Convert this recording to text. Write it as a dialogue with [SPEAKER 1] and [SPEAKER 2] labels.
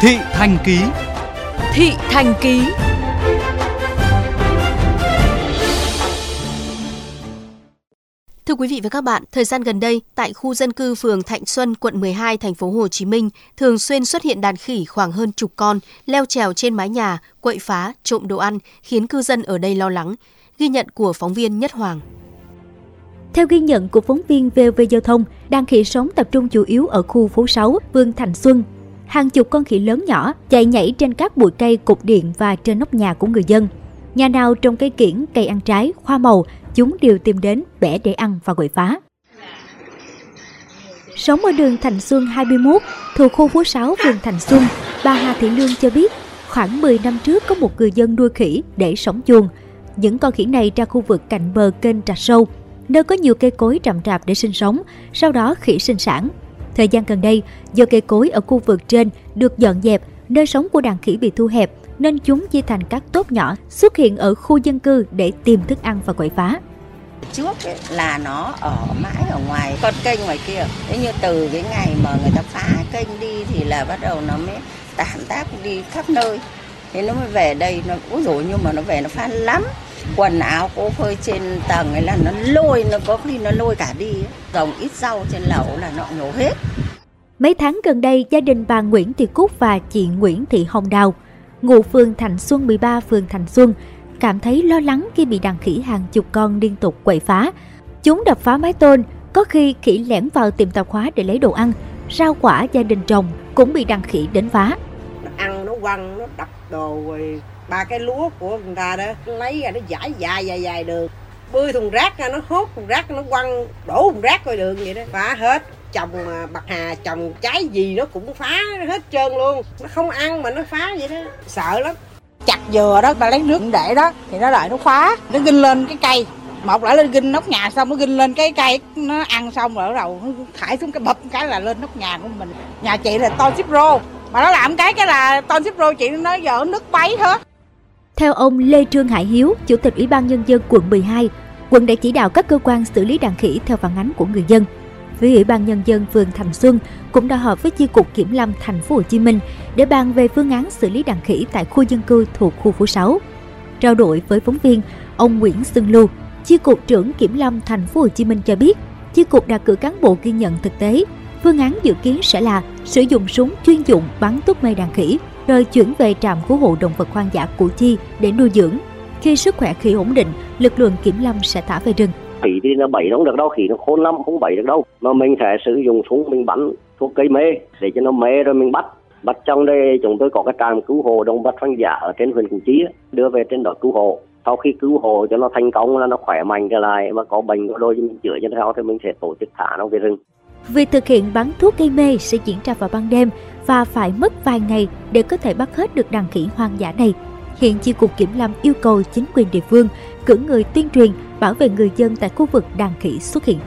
[SPEAKER 1] Thị Thành Ký
[SPEAKER 2] Thị Thành Ký Thưa quý vị và các bạn, thời gian gần đây, tại khu dân cư phường Thạnh Xuân, quận 12, thành phố Hồ Chí Minh, thường xuyên xuất hiện đàn khỉ khoảng hơn chục con, leo trèo trên mái nhà, quậy phá, trộm đồ ăn, khiến cư dân ở đây lo lắng. Ghi nhận của phóng viên Nhất Hoàng.
[SPEAKER 3] Theo ghi nhận của phóng viên VV Giao thông, đàn khỉ sống tập trung chủ yếu ở khu phố 6, phường Thành Xuân. Hàng chục con khỉ lớn nhỏ chạy nhảy trên các bụi cây, cột điện và trên nóc nhà của người dân. Nhà nào trồng cây kiển, cây ăn trái, hoa màu, chúng đều tìm đến bẻ để ăn và quậy phá. Sống ở đường Thành Xuân 21, thuộc khu phố 6 phường Thành Xuân, bà Hà Thị Lương cho biết khoảng 10 năm trước có một người dân nuôi khỉ để sống chuồng. Những con khỉ này ra khu vực cạnh bờ kênh Trà Sâu, nơi có nhiều cây cối rậm rạp để sinh sống, sau đó khỉ sinh sản. Thời gian gần đây, do cây cối ở khu vực trên được dọn dẹp, nơi sống của đàn khỉ bị thu hẹp, nên chúng chia thành các tốp nhỏ xuất hiện ở khu dân cư để tìm thức ăn và quậy phá.
[SPEAKER 4] Trước ấy, là nó ở mãi ở ngoài con kênh ngoài kia. Thế như từ cái ngày mà người ta phá kênh đi thì là bắt đầu nó mới tản tác đi khắp nơi. Thế nó mới về đây, nó úi dồi nhưng mà nó về nó phá lắm quần áo cô phơi trên tầng ấy là nó lôi nó có khi nó lôi cả đi dòng ít rau trên lẩu là nó nhổ hết
[SPEAKER 3] Mấy tháng gần đây, gia đình bà Nguyễn Thị Cúc và chị Nguyễn Thị Hồng Đào, ngụ phường Thành Xuân 13 phường Thành Xuân, cảm thấy lo lắng khi bị đàn khỉ hàng chục con liên tục quậy phá. Chúng đập phá mái tôn, có khi khỉ lẻn vào tiệm tạp hóa để lấy đồ ăn, rau quả gia đình trồng cũng bị đàn khỉ đến phá.
[SPEAKER 5] Nó ăn, nó quăng, nó đập đồ rồi ba cái lúa của người ta đó lấy ra nó giải dài dài dài được bươi thùng rác ra, nó hốt thùng rác, nó quăng, đổ thùng rác coi đường vậy đó. Phá hết. Trồng à, bạc hà, trồng trái gì nó cũng phá hết trơn luôn. Nó không ăn mà nó phá vậy đó. Sợ lắm.
[SPEAKER 6] Chặt dừa đó ta lấy nước để đó, thì nó lại nó phá nó ginh lên cái cây. Một lại lên ginh nóc nhà, xong nó ginh lên cái cây. Nó ăn xong rồi đầu nó thải xuống cái bập cái là lên nóc nhà của mình. Nhà chị là to ship rô mà nó làm cái cái là ton ship rô chị nó giờ nước bay hết
[SPEAKER 3] theo ông Lê Trương Hải Hiếu, Chủ tịch Ủy ban Nhân dân quận 12, quận đã chỉ đạo các cơ quan xử lý đàn khỉ theo phản ánh của người dân. Phía Ủy ban Nhân dân phường Thành Xuân cũng đã họp với Chi cục Kiểm lâm thành phố Hồ Chí Minh để bàn về phương án xử lý đàn khỉ tại khu dân cư thuộc khu phố 6. Trao đổi với phóng viên, ông Nguyễn Xuân Lưu, Chi cục trưởng Kiểm lâm thành phố Hồ Chí Minh cho biết, Chi cục đã cử cán bộ ghi nhận thực tế. Phương án dự kiến sẽ là sử dụng súng chuyên dụng bắn thuốc mê đàn khỉ rồi chuyển về trạm cứu hộ động vật hoang dã Củ Chi để nuôi dưỡng. Khi sức khỏe khỉ ổn định, lực lượng kiểm lâm sẽ thả về rừng.
[SPEAKER 7] Khỉ thì nó bẫy không được đâu, khỉ nó khôn lắm, không bậy được đâu. Mà mình sẽ sử dụng súng mình bắn thuốc cây mê để cho nó mê rồi mình bắt. Bắt trong đây chúng tôi có cái trạm cứu hộ động vật hoang dã ở trên huyện Củ Chi đưa về trên đó cứu hộ sau khi cứu hộ cho nó thành công là nó khỏe mạnh trở lại và có bệnh có đôi mình chữa cho nó thì mình sẽ tổ chức thả nó về rừng
[SPEAKER 3] Việc thực hiện bắn thuốc gây mê sẽ diễn ra vào ban đêm và phải mất vài ngày để có thể bắt hết được đàn khỉ hoang dã này. Hiện Chi cục Kiểm lâm yêu cầu chính quyền địa phương cử người tuyên truyền bảo vệ người dân tại khu vực đàn khỉ xuất hiện.